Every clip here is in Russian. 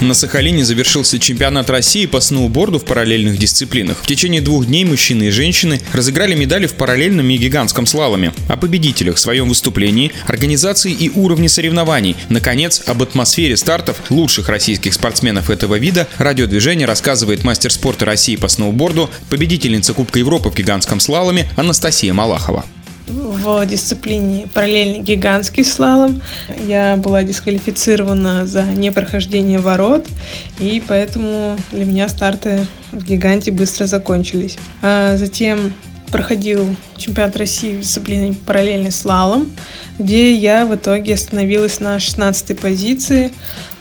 На Сахалине завершился чемпионат России по сноуборду в параллельных дисциплинах. В течение двух дней мужчины и женщины разыграли медали в параллельном и гигантском слаломе. О победителях своем выступлении, организации и уровне соревнований. Наконец, об атмосфере стартов лучших российских спортсменов этого вида радиодвижение рассказывает мастер спорта России по сноуборду, победительница Кубка Европы в гигантском слаломе Анастасия Малахова в дисциплине параллельный гигантский слалом. Я была дисквалифицирована за непрохождение ворот, и поэтому для меня старты в гиганте быстро закончились. А затем проходил чемпионат России в дисциплине параллельный слалом, где я в итоге остановилась на 16 позиции.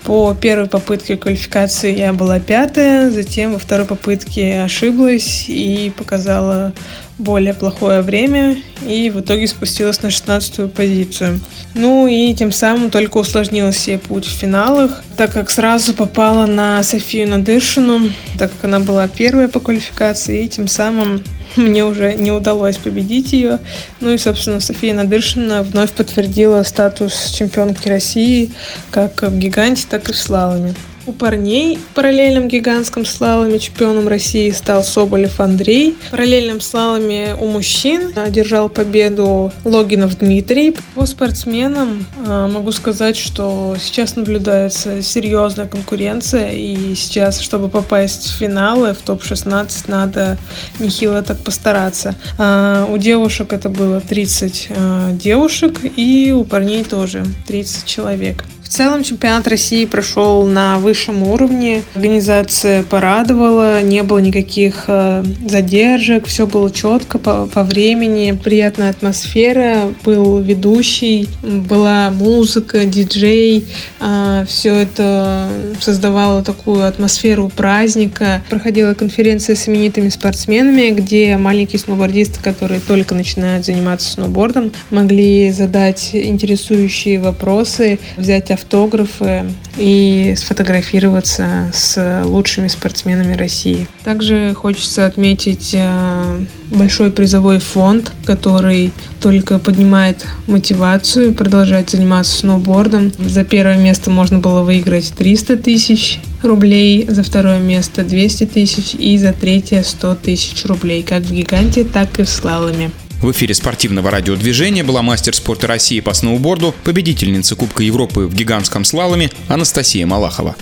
По первой попытке квалификации я была пятая, затем во второй попытке ошиблась и показала более плохое время и в итоге спустилась на 16 позицию. Ну и тем самым только усложнила себе путь в финалах, так как сразу попала на Софию Надыршину, так как она была первая по квалификации, и тем самым мне уже не удалось победить ее. Ну и, собственно, София Надыршина вновь подтвердила статус чемпионки России как в гиганте, так и в слаломе. У парней в параллельном гигантском слаломе чемпионом России стал Соболев Андрей. В параллельном слаломе у мужчин одержал победу Логинов Дмитрий. По спортсменам а, могу сказать, что сейчас наблюдается серьезная конкуренция, и сейчас, чтобы попасть в финалы, в топ-16, надо нехило так постараться. А, у девушек это было 30 а, девушек, и у парней тоже 30 человек. В целом чемпионат России прошел на высшем уровне. Организация порадовала, не было никаких э, задержек, все было четко по, по времени, приятная атмосфера, был ведущий, была музыка, диджей. Э, все это создавало такую атмосферу праздника. Проходила конференция с именитыми спортсменами, где маленькие сноубордисты, которые только начинают заниматься сноубордом, могли задать интересующие вопросы, взять автографы и сфотографироваться с лучшими спортсменами России. Также хочется отметить э, большой призовой фонд, который только поднимает мотивацию продолжать заниматься сноубордом. За первое место можно было выиграть 300 тысяч рублей, за второе место 200 тысяч и за третье 100 тысяч рублей, как в гиганте, так и в слаломе. В эфире спортивного радиодвижения была мастер спорта России по сноуборду, победительница Кубка Европы в гигантском слаломе Анастасия Малахова.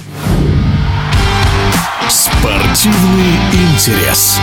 Спортивный интерес.